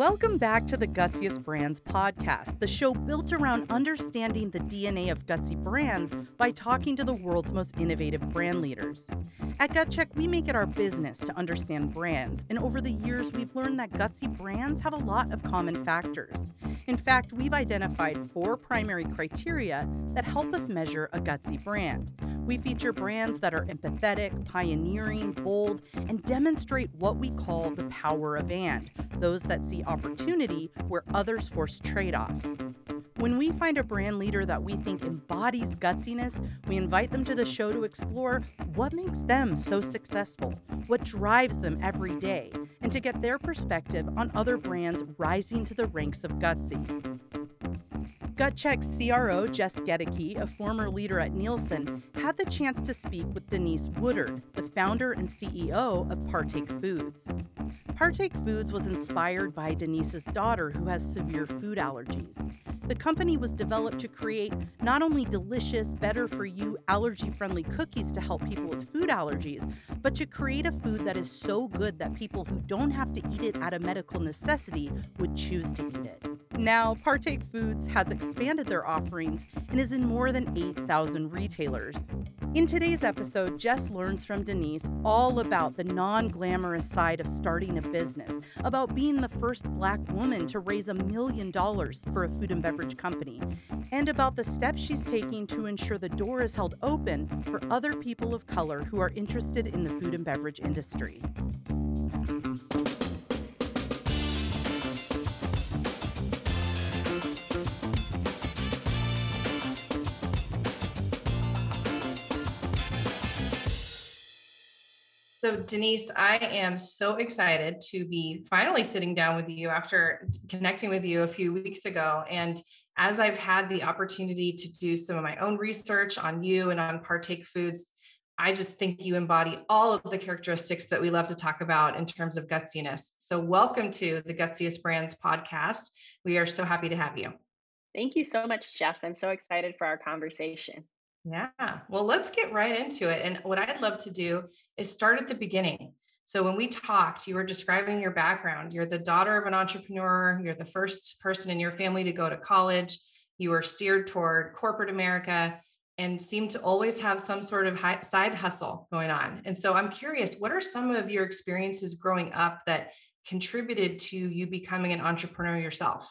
Welcome back to the Gutsiest Brands podcast, the show built around understanding the DNA of Gutsy brands by talking to the world's most innovative brand leaders. At GutCheck, we make it our business to understand brands, and over the years, we've learned that Gutsy brands have a lot of common factors. In fact, we've identified four primary criteria that help us measure a Gutsy brand. We feature brands that are empathetic, pioneering, bold, and demonstrate what we call the power of and, those that see opportunity where others force trade offs. When we find a brand leader that we think embodies gutsiness, we invite them to the show to explore what makes them so successful, what drives them every day, and to get their perspective on other brands rising to the ranks of Gutsy. GutCheck CRO Jess Gaedeke, a former leader at Nielsen, had the chance to speak with Denise Woodard, the founder and CEO of Partake Foods. Partake Foods was inspired by Denise's daughter who has severe food allergies. The company was developed to create not only delicious, better for you, allergy friendly cookies to help people with food allergies, but to create a food that is so good that people who don't have to eat it out of medical necessity would choose to eat it. Now, Partake Foods has expanded their offerings and is in more than 8,000 retailers. In today's episode, Jess learns from Denise all about the non glamorous side of starting a business, about being the first black woman to raise a million dollars for a food and beverage company, and about the steps she's taking to ensure the door is held open for other people of color who are interested in the food and beverage industry. So, Denise, I am so excited to be finally sitting down with you after connecting with you a few weeks ago. And as I've had the opportunity to do some of my own research on you and on Partake Foods, I just think you embody all of the characteristics that we love to talk about in terms of gutsiness. So, welcome to the Gutsiest Brands podcast. We are so happy to have you. Thank you so much, Jess. I'm so excited for our conversation. Yeah. Well, let's get right into it. And what I'd love to do is start at the beginning. So when we talked, you were describing your background. You're the daughter of an entrepreneur. You're the first person in your family to go to college. You were steered toward corporate America and seem to always have some sort of high, side hustle going on. And so I'm curious, what are some of your experiences growing up that contributed to you becoming an entrepreneur yourself?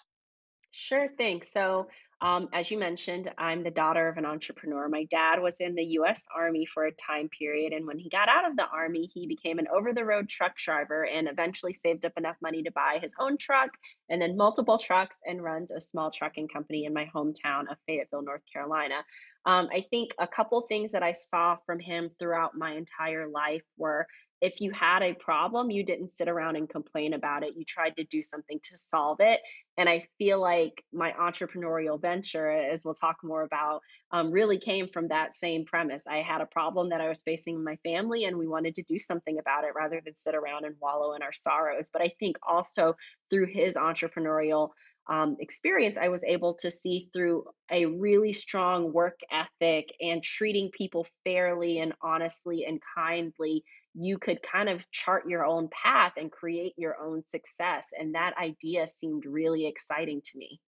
Sure thing. So um, as you mentioned, I'm the daughter of an entrepreneur. My dad was in the US Army for a time period. And when he got out of the Army, he became an over the road truck driver and eventually saved up enough money to buy his own truck and then multiple trucks and runs a small trucking company in my hometown of Fayetteville, North Carolina. Um, I think a couple things that I saw from him throughout my entire life were if you had a problem, you didn't sit around and complain about it. You tried to do something to solve it. And I feel like my entrepreneurial venture, as we'll talk more about, um, really came from that same premise. I had a problem that I was facing in my family, and we wanted to do something about it rather than sit around and wallow in our sorrows. But I think also through his entrepreneurial um, experience, I was able to see through a really strong work ethic and treating people fairly and honestly and kindly you could kind of chart your own path and create your own success. And that idea seemed really exciting to me.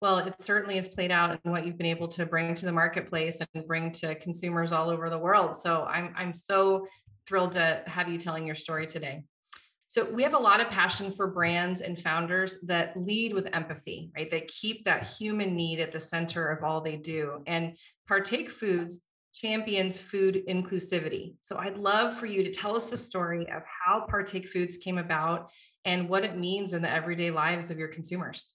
Well, it certainly has played out in what you've been able to bring to the marketplace and bring to consumers all over the world. So I'm I'm so thrilled to have you telling your story today. So we have a lot of passion for brands and founders that lead with empathy, right? They keep that human need at the center of all they do. And Partake Foods champions food inclusivity. So I'd love for you to tell us the story of how Partake Foods came about and what it means in the everyday lives of your consumers.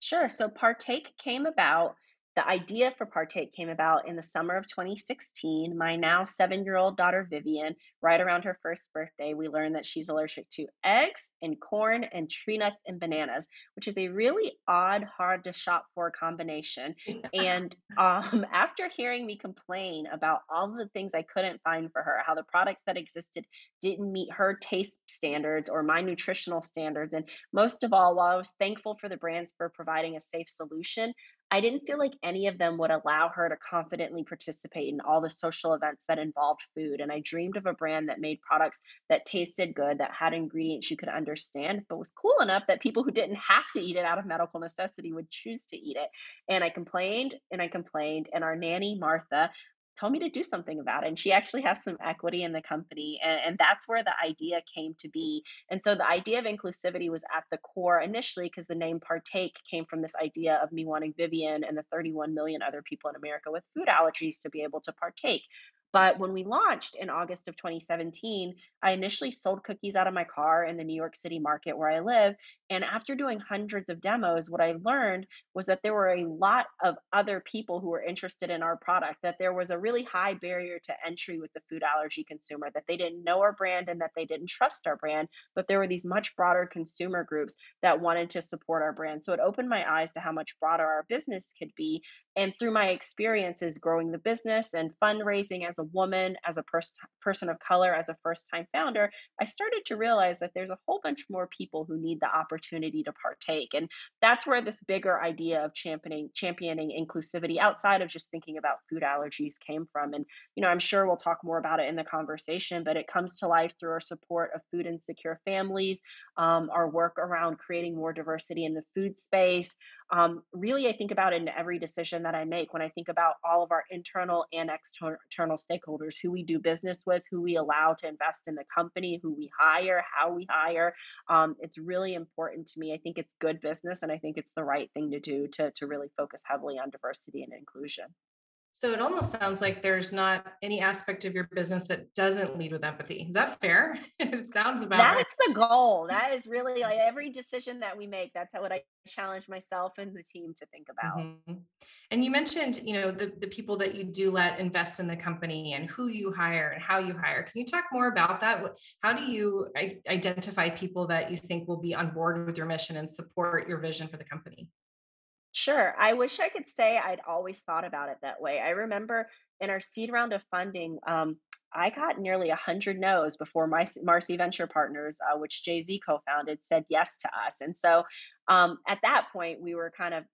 Sure. So Partake came about the idea for Partake came about in the summer of 2016. My now seven year old daughter, Vivian, right around her first birthday, we learned that she's allergic to eggs and corn and tree nuts and bananas, which is a really odd, hard to shop for combination. and um, after hearing me complain about all the things I couldn't find for her, how the products that existed didn't meet her taste standards or my nutritional standards, and most of all, while I was thankful for the brands for providing a safe solution, I didn't feel like any of them would allow her to confidently participate in all the social events that involved food. And I dreamed of a brand that made products that tasted good, that had ingredients you could understand, but was cool enough that people who didn't have to eat it out of medical necessity would choose to eat it. And I complained and I complained. And our nanny, Martha, told me to do something about it. And she actually has some equity in the company. And, and that's where the idea came to be. And so the idea of inclusivity was at the core initially because the name Partake came from this idea of me wanting Vivian and the 31 million other people in America with food allergies to be able to partake. But when we launched in August of 2017, I initially sold cookies out of my car in the New York City market where I live. And after doing hundreds of demos, what I learned was that there were a lot of other people who were interested in our product, that there was a really high barrier to entry with the food allergy consumer, that they didn't know our brand and that they didn't trust our brand. But there were these much broader consumer groups that wanted to support our brand. So it opened my eyes to how much broader our business could be. And through my experiences growing the business and fundraising as a woman, as a pers- person of color, as a first time founder, I started to realize that there's a whole bunch more people who need the opportunity to partake. And that's where this bigger idea of championing championing inclusivity outside of just thinking about food allergies came from. And you know, I'm sure we'll talk more about it in the conversation, but it comes to life through our support of food insecure families, um, our work around creating more diversity in the food space. Um, really, I think about it in every decision that I make when I think about all of our internal and external stakeholders, who we do business with, who we allow to invest in the company, who we hire, how we hire. Um, it's really important to me. I think it's good business, and I think it's the right thing to do to, to really focus heavily on diversity and inclusion. So it almost sounds like there's not any aspect of your business that doesn't lead with empathy. Is that fair? it sounds about that's right. the goal. That is really like every decision that we make. That's what I challenge myself and the team to think about. Mm-hmm. And you mentioned, you know, the, the people that you do let invest in the company and who you hire and how you hire. Can you talk more about that? How do you identify people that you think will be on board with your mission and support your vision for the company? Sure. I wish I could say I'd always thought about it that way. I remember in our seed round of funding, um, I got nearly 100 no's before my Marcy Venture Partners, uh, which Jay Z co founded, said yes to us. And so um, at that point, we were kind of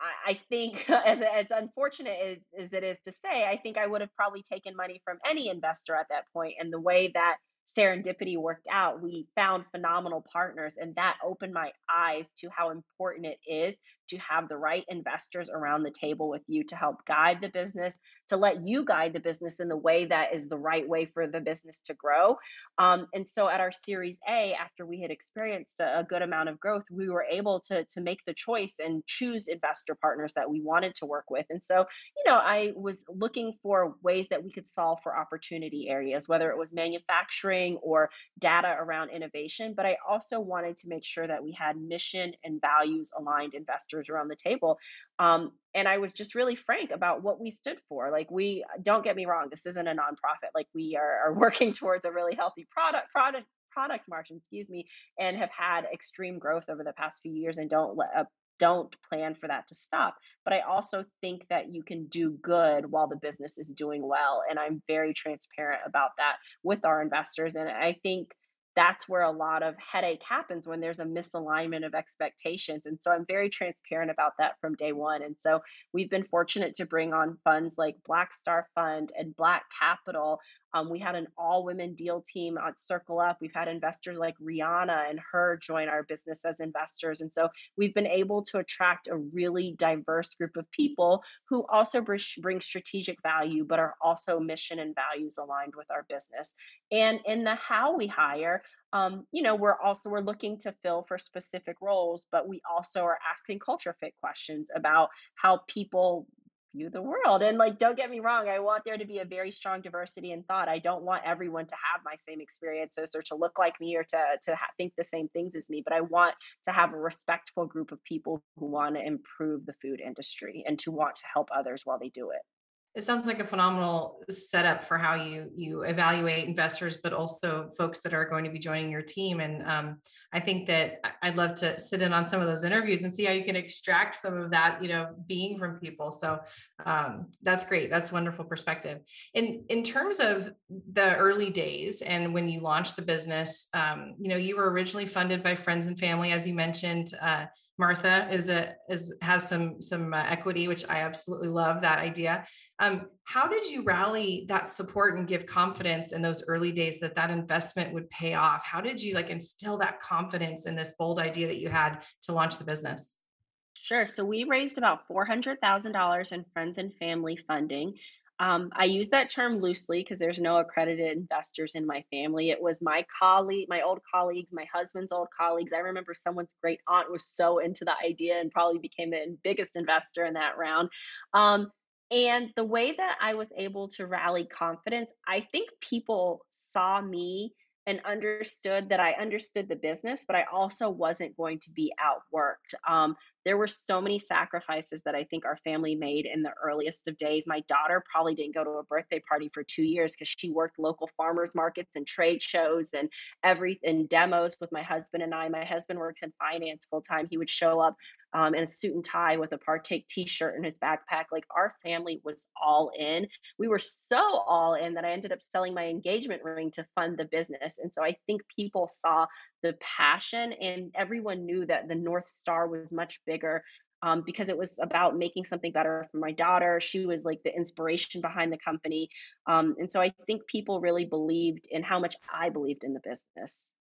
I think, as, as unfortunate as, as it is to say, I think I would have probably taken money from any investor at that point. And the way that serendipity worked out, we found phenomenal partners, and that opened my eyes to how important it is to have the right investors around the table with you to help guide the business, to let you guide the business in the way that is the right way for the business to grow. Um, and so at our Series A, after we had experienced a, a good amount of growth, we were able to, to make the choice and choose investor partners that we wanted to work with. And so, you know, I was looking for ways that we could solve for opportunity areas, whether it was manufacturing or data around innovation. But I also wanted to make sure that we had mission and values aligned investors around the table. Um, and I was just really frank about what we stood for. Like, we don't get me wrong, this isn't a nonprofit. Like, we are, are working towards a really healthy product, product, product margin, excuse me, and have had extreme growth over the past few years and don't let, uh, don't plan for that to stop. But I also think that you can do good while the business is doing well. And I'm very transparent about that with our investors. And I think that's where a lot of headache happens when there's a misalignment of expectations. And so I'm very transparent about that from day one. And so we've been fortunate to bring on funds like Black Star Fund and Black Capital. Um, we had an all women deal team at CircleUp. We've had investors like Rihanna and her join our business as investors. And so we've been able to attract a really diverse group of people who also bring strategic value, but are also mission and values aligned with our business. And in the how we hire, um, you know we're also we're looking to fill for specific roles but we also are asking culture fit questions about how people view the world. And like don't get me wrong i want there to be a very strong diversity in thought. I don't want everyone to have my same experiences or to look like me or to to ha- think the same things as me but i want to have a respectful group of people who want to improve the food industry and to want to help others while they do it it sounds like a phenomenal setup for how you you evaluate investors but also folks that are going to be joining your team. And um, i think that i'd love to sit in on some of those interviews and see how you can extract some of that you know being from people. So um, that's great. That's wonderful perspective. In in terms of the early days and when you launched the business um, you know you were originally funded by friends and family as you mentioned uh, Martha is a is has some some uh, equity, which I absolutely love that idea. Um, how did you rally that support and give confidence in those early days that that investment would pay off? How did you like instill that confidence in this bold idea that you had to launch the business? Sure. So we raised about $400,000 in friends and family funding. Um, I use that term loosely because there's no accredited investors in my family. It was my colleague, my old colleagues, my husband's old colleagues. I remember someone's great aunt was so into the idea and probably became the biggest investor in that round. Um, and the way that I was able to rally confidence, I think people saw me and understood that I understood the business, but I also wasn't going to be outworked. Um, there were so many sacrifices that I think our family made in the earliest of days. My daughter probably didn't go to a birthday party for two years because she worked local farmers markets and trade shows and every and demos with my husband and I. My husband works in finance full time. He would show up um, in a suit and tie with a partake t-shirt in his backpack. Like our family was all in. We were so all in that I ended up selling my engagement ring to fund the business. And so I think people saw the passion and everyone knew that the North Star was much bigger um, because it was about making something better for my daughter. She was like the inspiration behind the company. Um, and so I think people really believed in how much I believed in the business.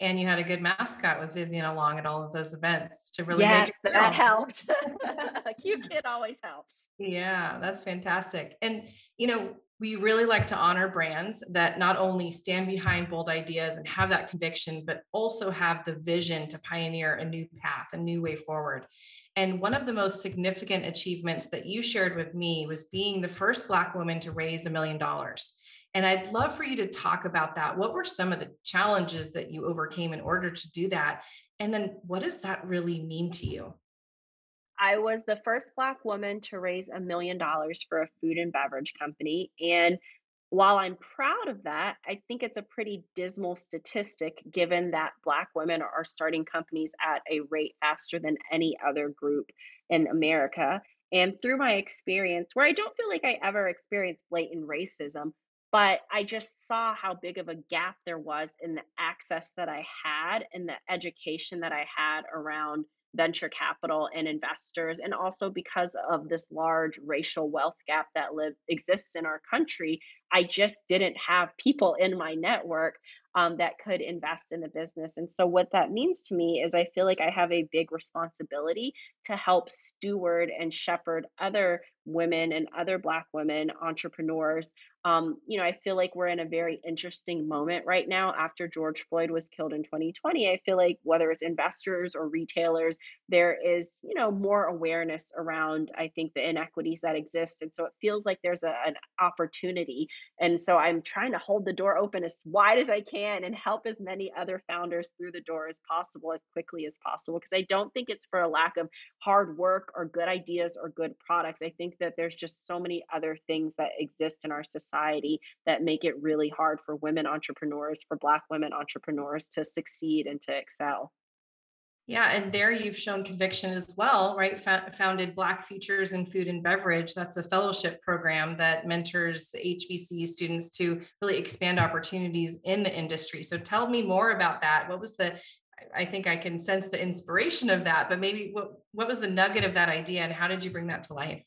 And you had a good mascot with Vivian along at all of those events to really yes, make that helped. a cute kid always helps. Yeah, that's fantastic. And you know, we really like to honor brands that not only stand behind bold ideas and have that conviction, but also have the vision to pioneer a new path, a new way forward. And one of the most significant achievements that you shared with me was being the first Black woman to raise a million dollars. And I'd love for you to talk about that. What were some of the challenges that you overcame in order to do that? And then what does that really mean to you? I was the first Black woman to raise a million dollars for a food and beverage company. And while I'm proud of that, I think it's a pretty dismal statistic given that Black women are starting companies at a rate faster than any other group in America. And through my experience, where I don't feel like I ever experienced blatant racism, but I just saw how big of a gap there was in the access that I had and the education that I had around venture capital and investors and also because of this large racial wealth gap that live exists in our country i just didn't have people in my network um, that could invest in the business. And so what that means to me is i feel like i have a big responsibility to help steward and shepherd other women and other black women entrepreneurs um, you know i feel like we're in a very interesting moment right now after george floyd was killed in 2020 i feel like whether it's investors or retailers there is you know more awareness around i think the inequities that exist and so it feels like there's a, an opportunity and so i'm trying to hold the door open as wide as i can and help as many other founders through the door as possible as quickly as possible because i don't think it's for a lack of hard work or good ideas or good products i think that there's just so many other things that exist in our society that make it really hard for women entrepreneurs for black women entrepreneurs to succeed and to excel yeah, and there you've shown conviction as well, right? F- founded Black Futures in Food and Beverage. That's a fellowship program that mentors HBCU students to really expand opportunities in the industry. So tell me more about that. What was the I think I can sense the inspiration of that, but maybe what what was the nugget of that idea and how did you bring that to life?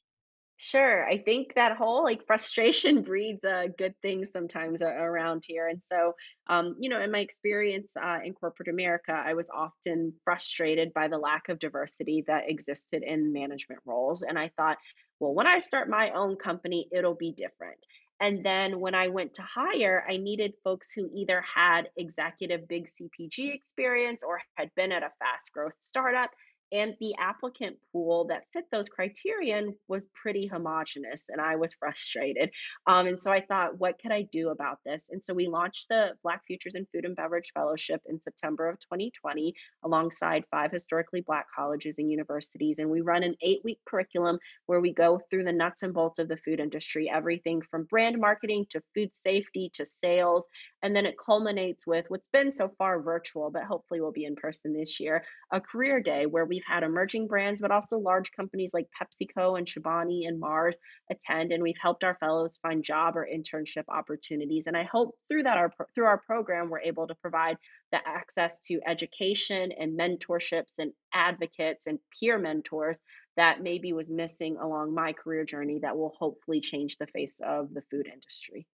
Sure. I think that whole like frustration breeds uh, good things sometimes a- around here. And so, um, you know, in my experience uh, in corporate America, I was often frustrated by the lack of diversity that existed in management roles. And I thought, well, when I start my own company, it'll be different. And then when I went to hire, I needed folks who either had executive big CPG experience or had been at a fast growth startup and the applicant pool that fit those criterion was pretty homogenous and i was frustrated. Um, and so i thought what could i do about this? And so we launched the black futures in food and beverage fellowship in september of 2020 alongside five historically black colleges and universities and we run an eight week curriculum where we go through the nuts and bolts of the food industry everything from brand marketing to food safety to sales and then it culminates with what's been so far virtual but hopefully will be in person this year a career day where we we've had emerging brands, but also large companies like PepsiCo and Chobani and Mars attend, and we've helped our fellows find job or internship opportunities. And I hope through that, our through our program, we're able to provide the access to education and mentorships and advocates and peer mentors that maybe was missing along my career journey that will hopefully change the face of the food industry.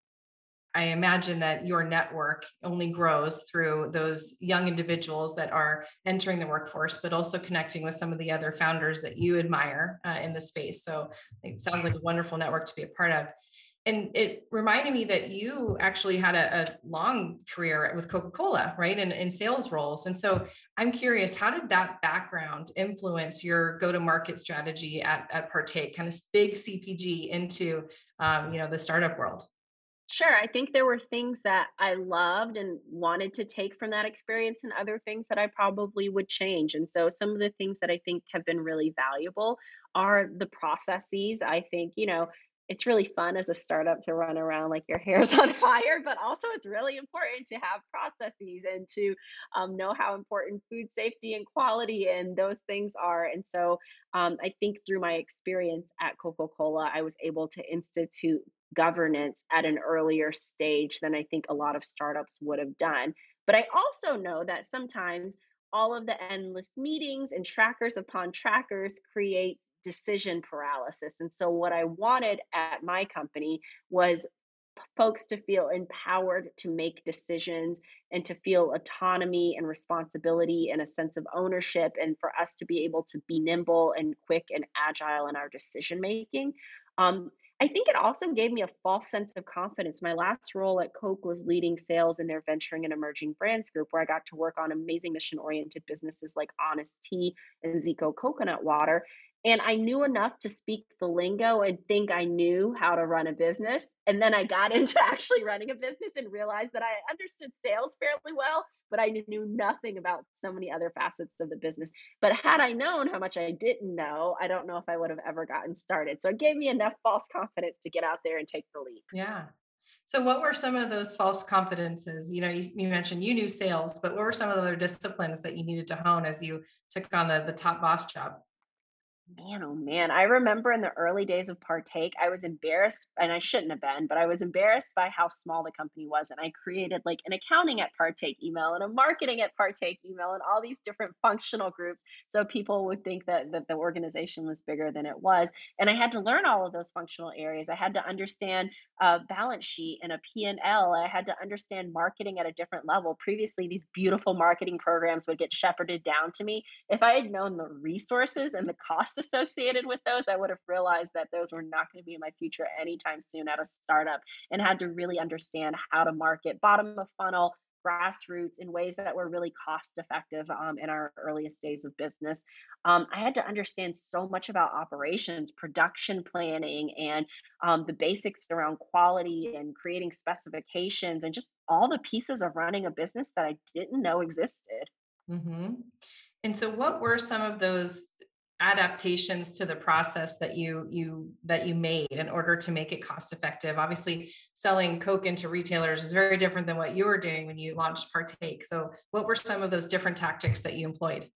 I imagine that your network only grows through those young individuals that are entering the workforce, but also connecting with some of the other founders that you admire uh, in the space. So it sounds like a wonderful network to be a part of. And it reminded me that you actually had a, a long career with Coca Cola, right? In, in sales roles. And so I'm curious, how did that background influence your go to market strategy at, at Partake, kind of big CPG into um, you know the startup world? Sure. I think there were things that I loved and wanted to take from that experience, and other things that I probably would change. And so, some of the things that I think have been really valuable are the processes. I think, you know, it's really fun as a startup to run around like your hair's on fire, but also it's really important to have processes and to um, know how important food safety and quality and those things are. And so um, I think through my experience at Coca Cola, I was able to institute governance at an earlier stage than I think a lot of startups would have done. But I also know that sometimes all of the endless meetings and trackers upon trackers create decision paralysis. And so, what I wanted at my company was folks to feel empowered to make decisions and to feel autonomy and responsibility and a sense of ownership, and for us to be able to be nimble and quick and agile in our decision making. Um, I think it also gave me a false sense of confidence. My last role at Coke was leading sales in their venturing and emerging brands group, where I got to work on amazing mission oriented businesses like Honest Tea and Zico Coconut Water. And I knew enough to speak the lingo and think I knew how to run a business. And then I got into actually running a business and realized that I understood sales fairly well, but I knew nothing about so many other facets of the business. But had I known how much I didn't know, I don't know if I would have ever gotten started. So it gave me enough false confidence to get out there and take the leap. Yeah. So, what were some of those false confidences? You know, you, you, mentioned you knew sales, but what were some of the other disciplines that you needed to hone as you took on the, the top boss job? Man, oh man. I remember in the early days of Partake, I was embarrassed, and I shouldn't have been, but I was embarrassed by how small the company was. And I created like an accounting at Partake email and a marketing at Partake email and all these different functional groups. So people would think that, that the organization was bigger than it was. And I had to learn all of those functional areas. I had to understand a balance sheet and a P&L. I had to understand marketing at a different level. Previously, these beautiful marketing programs would get shepherded down to me. If I had known the resources and the cost associated with those, I would have realized that those were not going to be in my future anytime soon at a startup and had to really understand how to market bottom of funnel, grassroots in ways that were really cost effective um, in our earliest days of business. Um, I had to understand so much about operations, production planning, and um, the basics around quality and creating specifications and just all the pieces of running a business that I didn't know existed. Mm-hmm. And so, what were some of those adaptations to the process that you you that you made in order to make it cost effective obviously selling coke into retailers is very different than what you were doing when you launched partake. So what were some of those different tactics that you employed?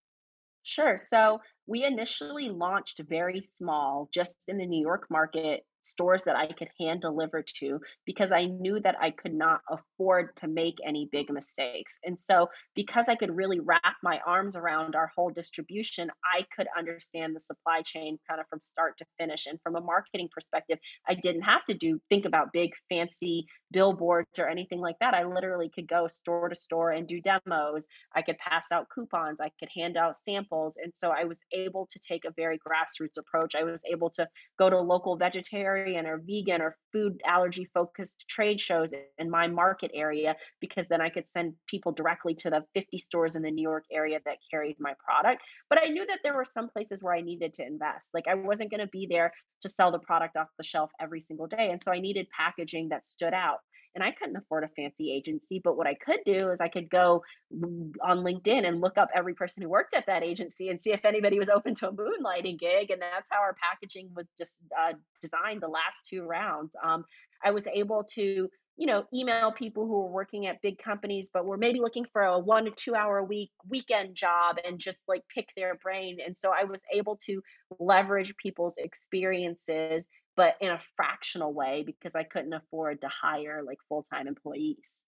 Sure. So we initially launched very small, just in the New York market, stores that I could hand deliver to because I knew that I could not afford to make any big mistakes. And so, because I could really wrap my arms around our whole distribution, I could understand the supply chain kind of from start to finish. And from a marketing perspective, I didn't have to do think about big fancy billboards or anything like that. I literally could go store to store and do demos. I could pass out coupons, I could hand out samples. And so I was able to take a very grassroots approach. I was able to go to local vegetarian or vegan or food allergy focused trade shows in my market area because then I could send people directly to the 50 stores in the New York area that carried my product. But I knew that there were some places where I needed to invest. Like I wasn't going to be there to sell the product off the shelf every single day. And so I needed packaging that stood out and I couldn't afford a fancy agency. But what I could do is I could go on LinkedIn and look up every person who worked at that agency and see if anybody was open to a moonlighting gig. And that's how our packaging was just uh, designed the last two rounds. Um, I was able to you know, email people who are working at big companies, but were maybe looking for a one to two hour a week weekend job and just like pick their brain. And so I was able to leverage people's experiences, but in a fractional way because I couldn't afford to hire like full time employees.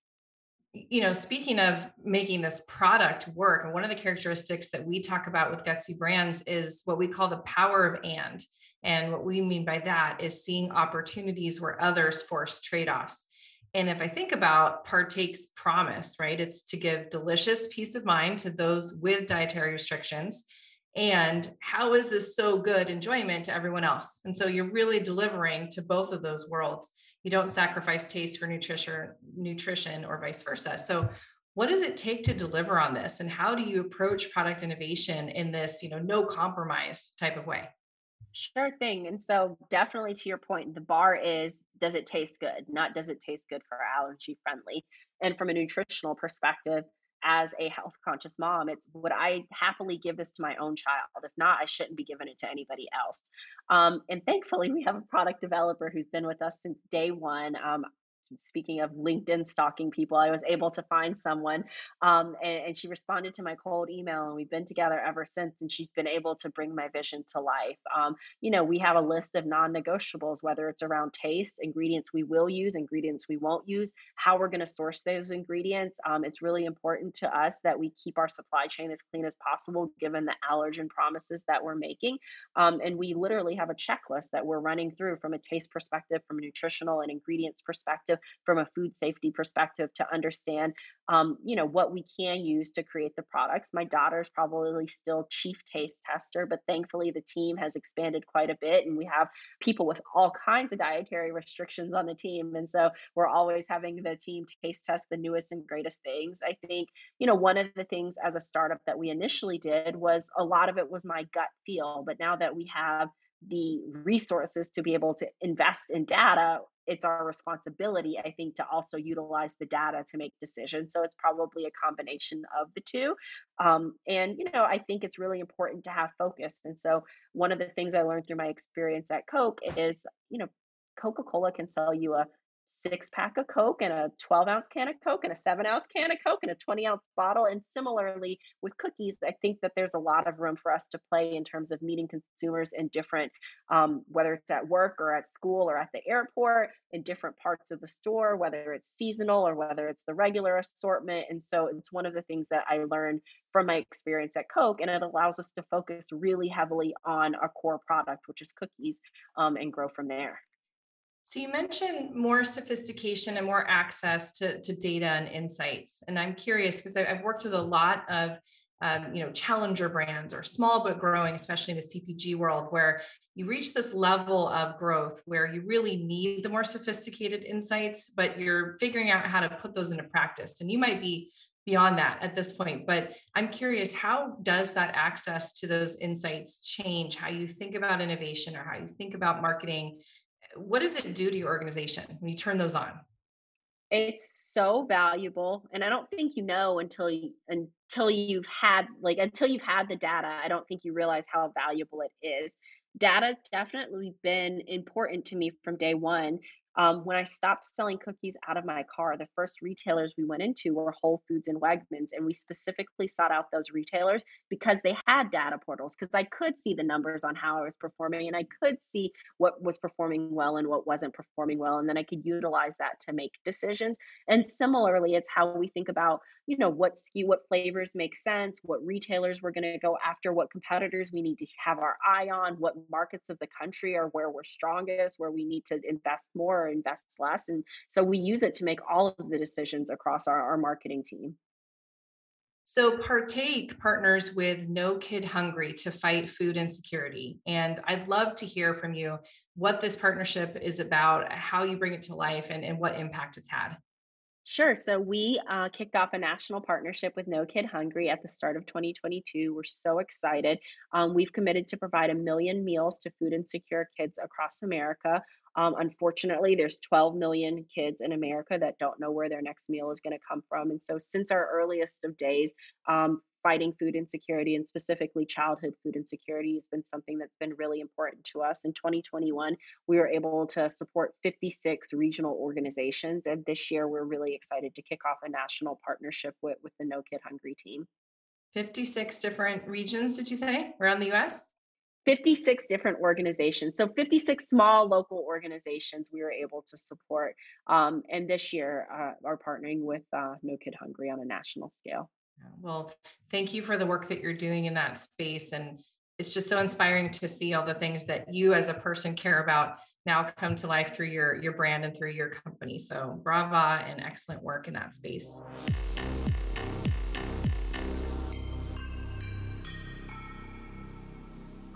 You know, speaking of making this product work, and one of the characteristics that we talk about with Gutsy Brands is what we call the power of and. And what we mean by that is seeing opportunities where others force trade offs. And if I think about Partake's promise, right, it's to give delicious peace of mind to those with dietary restrictions. And how is this so good enjoyment to everyone else? And so you're really delivering to both of those worlds. You don't sacrifice taste for nutrition, nutrition or vice versa. So what does it take to deliver on this? And how do you approach product innovation in this, you know, no compromise type of way? Sure thing. And so, definitely to your point, the bar is does it taste good? Not does it taste good for allergy friendly? And from a nutritional perspective, as a health conscious mom, it's would I happily give this to my own child? If not, I shouldn't be giving it to anybody else. Um, and thankfully, we have a product developer who's been with us since day one. Um, speaking of LinkedIn stalking people, I was able to find someone um, and, and, she responded to my cold email, and we've been together ever since. And she's been able to bring my vision to life. Um, you know, we have a list of non negotiables, whether it's around taste, ingredients we will use, ingredients we won't use, how we're going to source those ingredients. Um, it's really important to us that we keep our supply chain as clean as possible, given the allergen promises that we're making. Um, and we literally have a checklist that we're running through from a taste perspective, from a nutritional and ingredients perspective from a food safety perspective to understand um, you know what we can use to create the products. My daughter's probably still chief taste tester but thankfully the team has expanded quite a bit and we have people with all kinds of dietary restrictions on the team. And so we're always having the team taste test the newest and greatest things. I think you know one of the things as a startup that we initially did was a lot of it was my gut feel but now that we have the resources to be able to invest in data it's our responsibility i think to also utilize the data to make decisions so it's probably a combination of the two um, and you know i think it's really important to have focus and so one of the things i learned through my experience at coke is you know coca-cola can sell you a six pack of Coke and a 12 ounce can of Coke and a seven ounce can of Coke and a 20 ounce bottle. And similarly with cookies, I think that there's a lot of room for us to play in terms of meeting consumers in different, um, whether it's at work or at school or at the airport, in different parts of the store, whether it's seasonal or whether it's the regular assortment. And so it's one of the things that I learned from my experience at Coke. And it allows us to focus really heavily on our core product, which is cookies, um, and grow from there. So you mentioned more sophistication and more access to, to data and insights. And I'm curious because I've worked with a lot of um, you know challenger brands or small but growing, especially in the CPG world, where you reach this level of growth where you really need the more sophisticated insights, but you're figuring out how to put those into practice. And you might be beyond that at this point but i'm curious how does that access to those insights change how you think about innovation or how you think about marketing what does it do to your organization when you turn those on? It's so valuable, and I don't think you know until you until you've had like until you've had the data. I don't think you realize how valuable it is. Data's definitely been important to me from day one. Um, when I stopped selling cookies out of my car, the first retailers we went into were Whole Foods and Wegmans. And we specifically sought out those retailers because they had data portals, because I could see the numbers on how I was performing and I could see what was performing well and what wasn't performing well. And then I could utilize that to make decisions. And similarly, it's how we think about you know what SKU, what flavors make sense, what retailers we're going to go after, what competitors we need to have our eye on, what markets of the country are where we're strongest, where we need to invest more or invest less. And so we use it to make all of the decisions across our, our marketing team. So, Partake partners with No Kid Hungry to fight food insecurity. And I'd love to hear from you what this partnership is about, how you bring it to life, and, and what impact it's had. Sure. So we uh, kicked off a national partnership with No Kid Hungry at the start of 2022. We're so excited. Um, we've committed to provide a million meals to food insecure kids across America. Um, unfortunately, there's 12 million kids in America that don't know where their next meal is going to come from. And so, since our earliest of days, um, fighting food insecurity and specifically childhood food insecurity has been something that's been really important to us. In 2021, we were able to support 56 regional organizations. And this year, we're really excited to kick off a national partnership with, with the No Kid Hungry team. 56 different regions, did you say, around the US? 56 different organizations. So 56 small local organizations we were able to support. Um, and this year uh, are partnering with uh, No Kid Hungry on a national scale. Well, thank you for the work that you're doing in that space. And it's just so inspiring to see all the things that you as a person care about now come to life through your, your brand and through your company. So brava and excellent work in that space.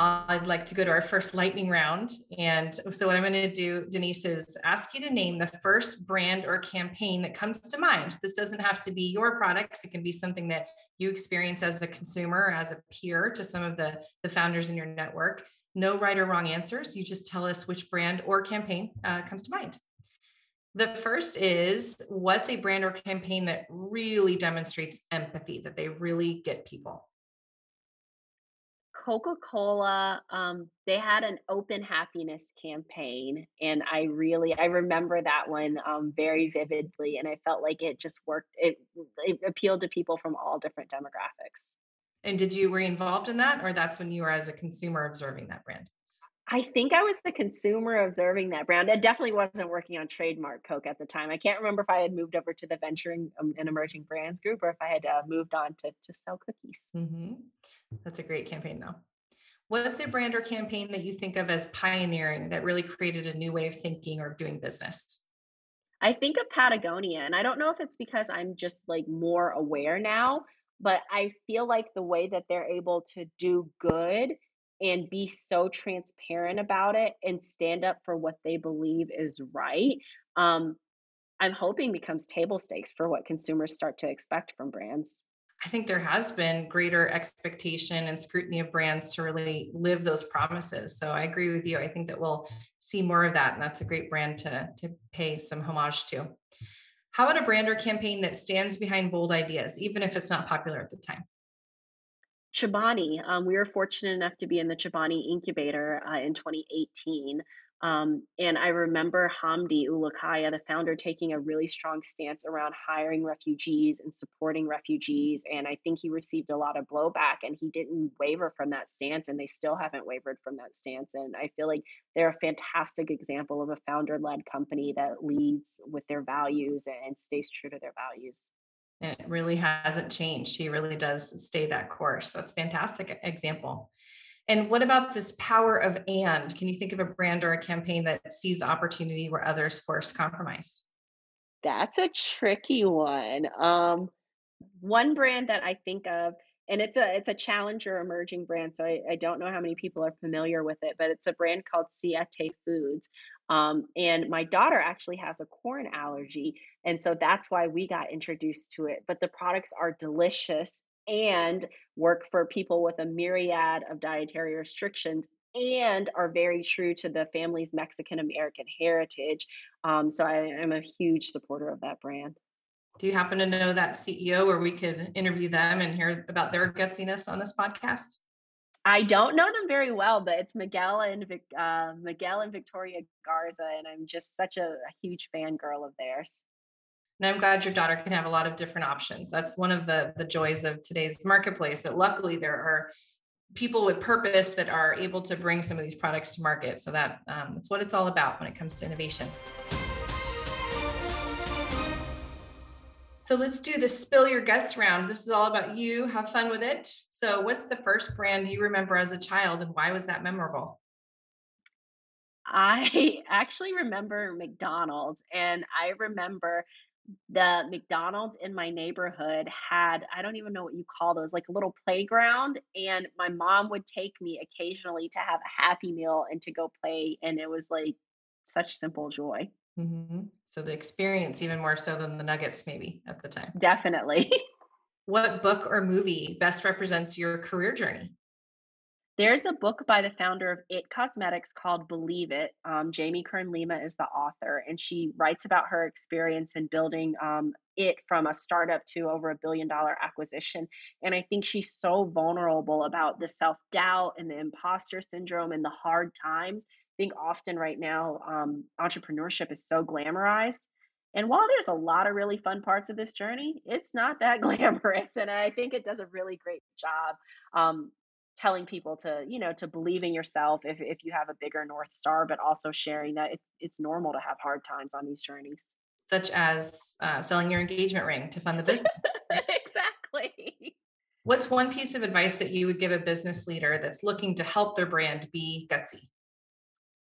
I'd like to go to our first lightning round. And so, what I'm going to do, Denise, is ask you to name the first brand or campaign that comes to mind. This doesn't have to be your products, it can be something that you experience as a consumer, as a peer to some of the, the founders in your network. No right or wrong answers. You just tell us which brand or campaign uh, comes to mind. The first is what's a brand or campaign that really demonstrates empathy, that they really get people? Coca-Cola, um, they had an open happiness campaign, and I really I remember that one um, very vividly, and I felt like it just worked. It it appealed to people from all different demographics. And did you were you involved in that, or that's when you were as a consumer observing that brand? I think I was the consumer observing that brand. I definitely wasn't working on trademark Coke at the time. I can't remember if I had moved over to the venturing um, and emerging brands group or if I had uh, moved on to, to sell cookies. Mm-hmm. That's a great campaign, though. What's a brand or campaign that you think of as pioneering that really created a new way of thinking or doing business? I think of Patagonia, and I don't know if it's because I'm just like more aware now, but I feel like the way that they're able to do good and be so transparent about it and stand up for what they believe is right um, i'm hoping becomes table stakes for what consumers start to expect from brands. I think there has been greater expectation and scrutiny of brands to really live those promises. So i agree with you. I think that we'll see more of that and that's a great brand to, to pay some homage to. How about a brand or campaign that stands behind bold ideas even if it's not popular at the time Chobani, um, we were fortunate enough to be in the Chobani incubator uh, in 2018. Um, and I remember Hamdi Ulukaya, the founder, taking a really strong stance around hiring refugees and supporting refugees. And I think he received a lot of blowback and he didn't waver from that stance. And they still haven't wavered from that stance. And I feel like they're a fantastic example of a founder led company that leads with their values and stays true to their values it really hasn't changed. She really does stay that course. That's fantastic example. And what about this power of and? Can you think of a brand or a campaign that sees opportunity where others force compromise? That's a tricky one. Um, one brand that I think of, and it's a it's a challenger emerging brand, so I, I don't know how many people are familiar with it, but it's a brand called Siete Foods. Um, and my daughter actually has a corn allergy. And so that's why we got introduced to it. But the products are delicious and work for people with a myriad of dietary restrictions and are very true to the family's Mexican American heritage. Um, so I am a huge supporter of that brand. Do you happen to know that CEO where we could interview them and hear about their gutsiness on this podcast? I don't know them very well, but it's Miguel and uh, Miguel and Victoria Garza, and I'm just such a, a huge fangirl of theirs. And I'm glad your daughter can have a lot of different options. That's one of the the joys of today's marketplace. That luckily there are people with purpose that are able to bring some of these products to market. So that um, that's what it's all about when it comes to innovation. So let's do the spill your guts round. This is all about you. Have fun with it. So, what's the first brand you remember as a child and why was that memorable? I actually remember McDonald's, and I remember the McDonald's in my neighborhood had, I don't even know what you call those, like a little playground. And my mom would take me occasionally to have a Happy Meal and to go play. And it was like such simple joy. Mm-hmm. So the experience, even more so than the nuggets, maybe at the time. Definitely. what book or movie best represents your career journey? There's a book by the founder of It Cosmetics called Believe It. Um, Jamie Kern Lima is the author, and she writes about her experience in building um, it from a startup to over a billion dollar acquisition. And I think she's so vulnerable about the self doubt and the imposter syndrome and the hard times. I think often right now, um, entrepreneurship is so glamorized. And while there's a lot of really fun parts of this journey, it's not that glamorous. And I think it does a really great job um, telling people to you know to believe in yourself if, if you have a bigger north star but also sharing that it's, it's normal to have hard times on these journeys. Such as uh, selling your engagement ring to fund the business exactly. What's one piece of advice that you would give a business leader that's looking to help their brand be gutsy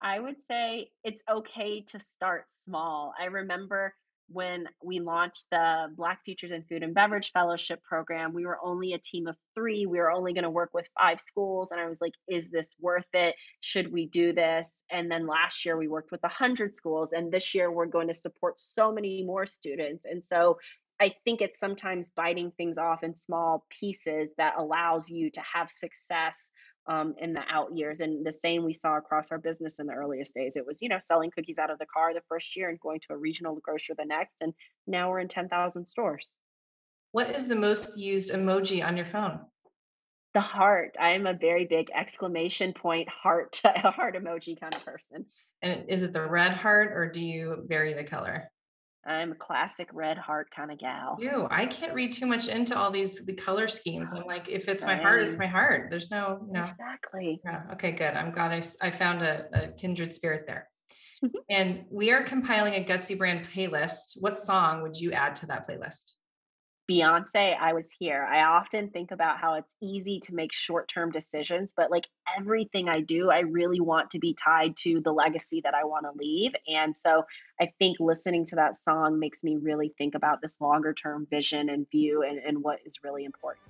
i would say it's okay to start small i remember when we launched the Black Futures in Food and Beverage Fellowship program, we were only a team of three. We were only going to work with five schools. And I was like, is this worth it? Should we do this? And then last year we worked with 100 schools. And this year we're going to support so many more students. And so I think it's sometimes biting things off in small pieces that allows you to have success um, in the out years. And the same we saw across our business in the earliest days. It was, you know, selling cookies out of the car the first year and going to a regional grocer the next. And now we're in 10,000 stores. What is the most used emoji on your phone? The heart. I am a very big exclamation point heart, heart emoji kind of person. And is it the red heart or do you vary the color? I'm a classic red heart kind of gal. You, I can't read too much into all these the color schemes. I'm like, if it's my heart, it's my heart. There's no, no. Exactly. Yeah. Okay, good. I'm glad I, I found a, a kindred spirit there. Mm-hmm. and we are compiling a Gutsy brand playlist. What song would you add to that playlist? Beyonce, I was here. I often think about how it's easy to make short term decisions, but like everything I do, I really want to be tied to the legacy that I want to leave. And so I think listening to that song makes me really think about this longer term vision and view and, and what is really important.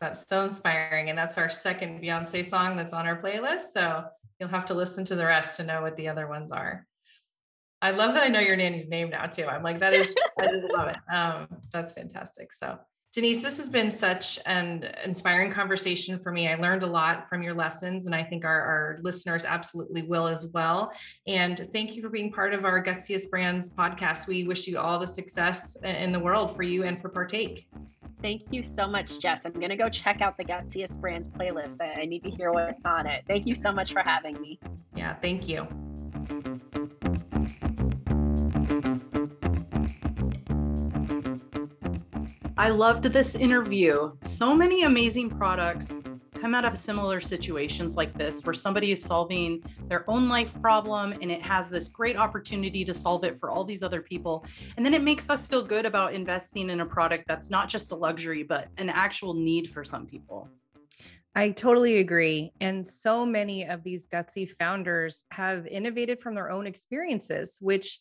That's so inspiring. And that's our second Beyonce song that's on our playlist. So you'll have to listen to the rest to know what the other ones are. I love that I know your nanny's name now too. I'm like, that is, I just love it. Um, that's fantastic. So Denise, this has been such an inspiring conversation for me. I learned a lot from your lessons, and I think our, our listeners absolutely will as well. And thank you for being part of our Gutsiest Brands podcast. We wish you all the success in the world for you and for Partake. Thank you so much, Jess. I'm going to go check out the Gutsiest Brands playlist. I need to hear what's on it. Thank you so much for having me. Yeah, thank you. I loved this interview. So many amazing products come out of similar situations like this where somebody is solving their own life problem and it has this great opportunity to solve it for all these other people. And then it makes us feel good about investing in a product that's not just a luxury, but an actual need for some people. I totally agree. And so many of these gutsy founders have innovated from their own experiences, which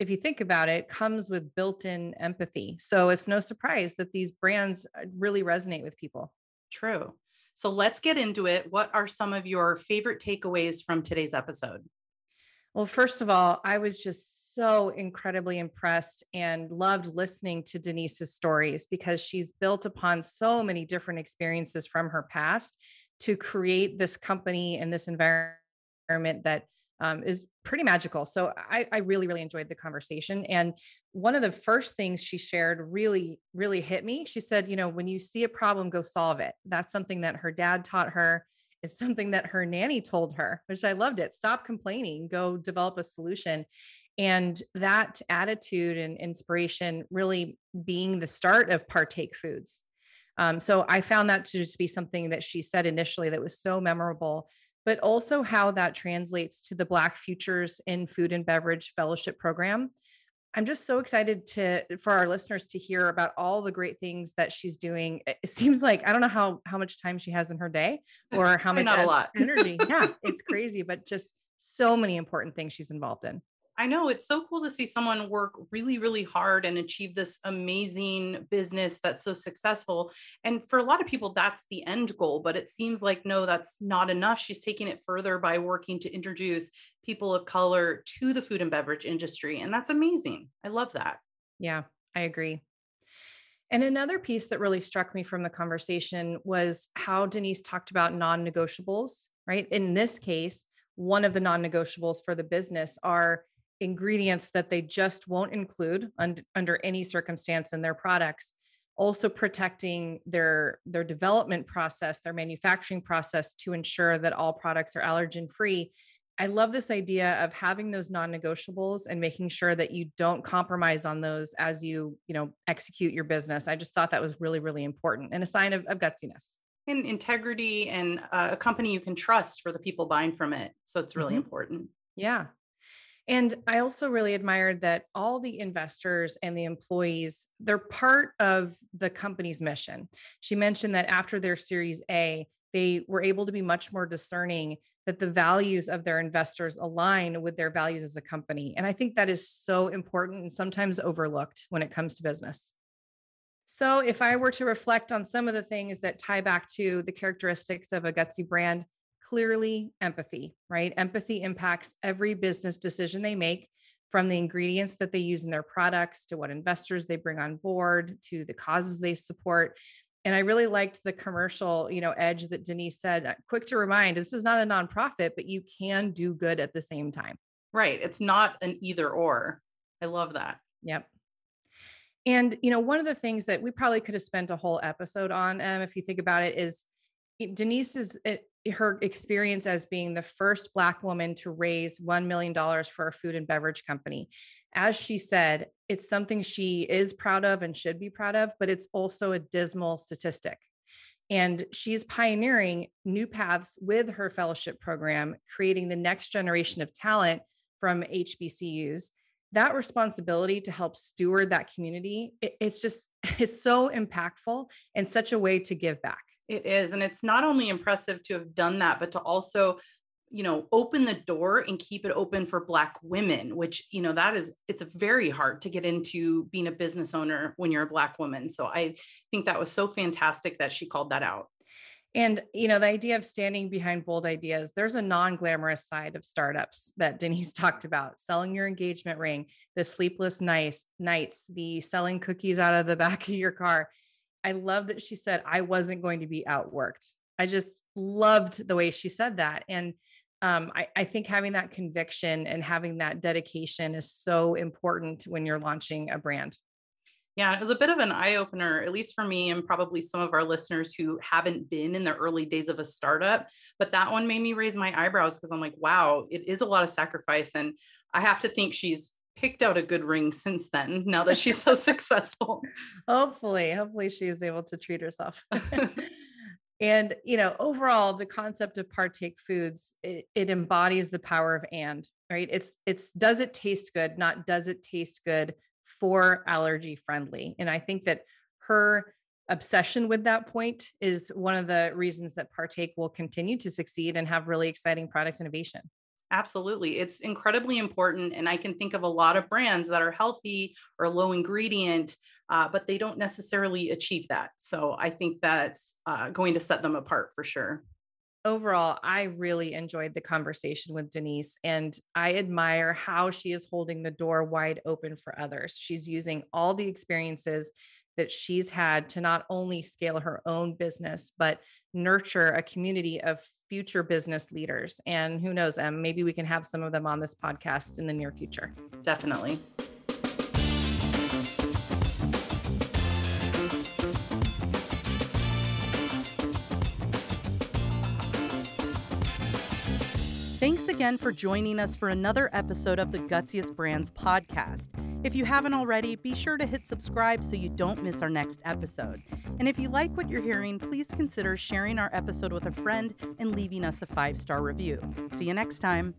if you think about it, comes with built in empathy. So it's no surprise that these brands uh, really resonate with people. True. So let's get into it. What are some of your favorite takeaways from today's episode? Well, first of all, I was just so incredibly impressed and loved listening to Denise's stories because she's built upon so many different experiences from her past to create this company and this environment that um, is pretty magical. So I, I really, really enjoyed the conversation. And one of the first things she shared really, really hit me. She said, you know, when you see a problem, go solve it. That's something that her dad taught her. It's something that her nanny told her, which I loved it. Stop complaining, go develop a solution. And that attitude and inspiration really being the start of Partake Foods. Um, so I found that to just be something that she said initially that was so memorable but also how that translates to the Black Futures in Food and Beverage Fellowship Program. I'm just so excited to for our listeners to hear about all the great things that she's doing. It seems like I don't know how how much time she has in her day or how much not a lot energy. yeah, it's crazy, but just so many important things she's involved in. I know it's so cool to see someone work really, really hard and achieve this amazing business that's so successful. And for a lot of people, that's the end goal. But it seems like, no, that's not enough. She's taking it further by working to introduce people of color to the food and beverage industry. And that's amazing. I love that. Yeah, I agree. And another piece that really struck me from the conversation was how Denise talked about non negotiables, right? In this case, one of the non negotiables for the business are ingredients that they just won't include un- under any circumstance in their products. Also protecting their their development process their manufacturing process to ensure that all products are allergen free i love this idea of having those non-negotiables and making sure that you don't compromise on those as you you know execute your business. I just thought that was really really important and a sign of, of gutsiness. And integrity and uh, a company you can trust for the people buying from it. So it's really mm-hmm. important. Yeah and I also really admired that all the investors and the employees, they're part of the company's mission. She mentioned that after their Series A, they were able to be much more discerning that the values of their investors align with their values as a company. And I think that is so important and sometimes overlooked when it comes to business. So, if I were to reflect on some of the things that tie back to the characteristics of a gutsy brand, clearly empathy, right? Empathy impacts every business decision they make from the ingredients that they use in their products to what investors they bring on board to the causes they support. And I really liked the commercial, you know, edge that Denise said, uh, quick to remind, this is not a nonprofit, but you can do good at the same time. Right. It's not an either or. I love that. Yep. And you know, one of the things that we probably could have spent a whole episode on, um, if you think about it, is Denise is it, her experience as being the first Black woman to raise $1 million for a food and beverage company. As she said, it's something she is proud of and should be proud of, but it's also a dismal statistic. And she's pioneering new paths with her fellowship program, creating the next generation of talent from HBCUs. That responsibility to help steward that community, it, it's just, it's so impactful and such a way to give back. It is. And it's not only impressive to have done that, but to also, you know, open the door and keep it open for Black women, which, you know, that is, it's very hard to get into being a business owner when you're a Black woman. So I think that was so fantastic that she called that out. And, you know, the idea of standing behind bold ideas, there's a non glamorous side of startups that Denise talked about selling your engagement ring, the sleepless nights, nights, the selling cookies out of the back of your car. I love that she said I wasn't going to be outworked. I just loved the way she said that. And um, I, I think having that conviction and having that dedication is so important when you're launching a brand. Yeah, it was a bit of an eye opener, at least for me and probably some of our listeners who haven't been in the early days of a startup. But that one made me raise my eyebrows because I'm like, wow, it is a lot of sacrifice. And I have to think she's picked out a good ring since then now that she's so successful. Hopefully hopefully she is able to treat herself. And you know overall the concept of partake foods it, it, embodies the power of and right? It's it's does it taste good not does it taste good for allergy friendly? And i think that her obsession with that point is one of the reasons that partake will continue to succeed and have really exciting product innovation Absolutely. It's incredibly important. And I can think of a lot of brands that are healthy or low ingredient, uh, but they don't necessarily achieve that. So I think that's uh, going to set them apart for sure. Overall, I really enjoyed the conversation with Denise, and I admire how she is holding the door wide open for others. She's using all the experiences that she's had to not only scale her own business, but nurture a community of future business leaders. And who knows, Em, maybe we can have some of them on this podcast in the near future. Definitely. Thanks again for joining us for another episode of the Gutsiest Brands podcast. If you haven't already, be sure to hit subscribe so you don't miss our next episode. And if you like what you're hearing, please consider sharing our episode with a friend and leaving us a five star review. See you next time.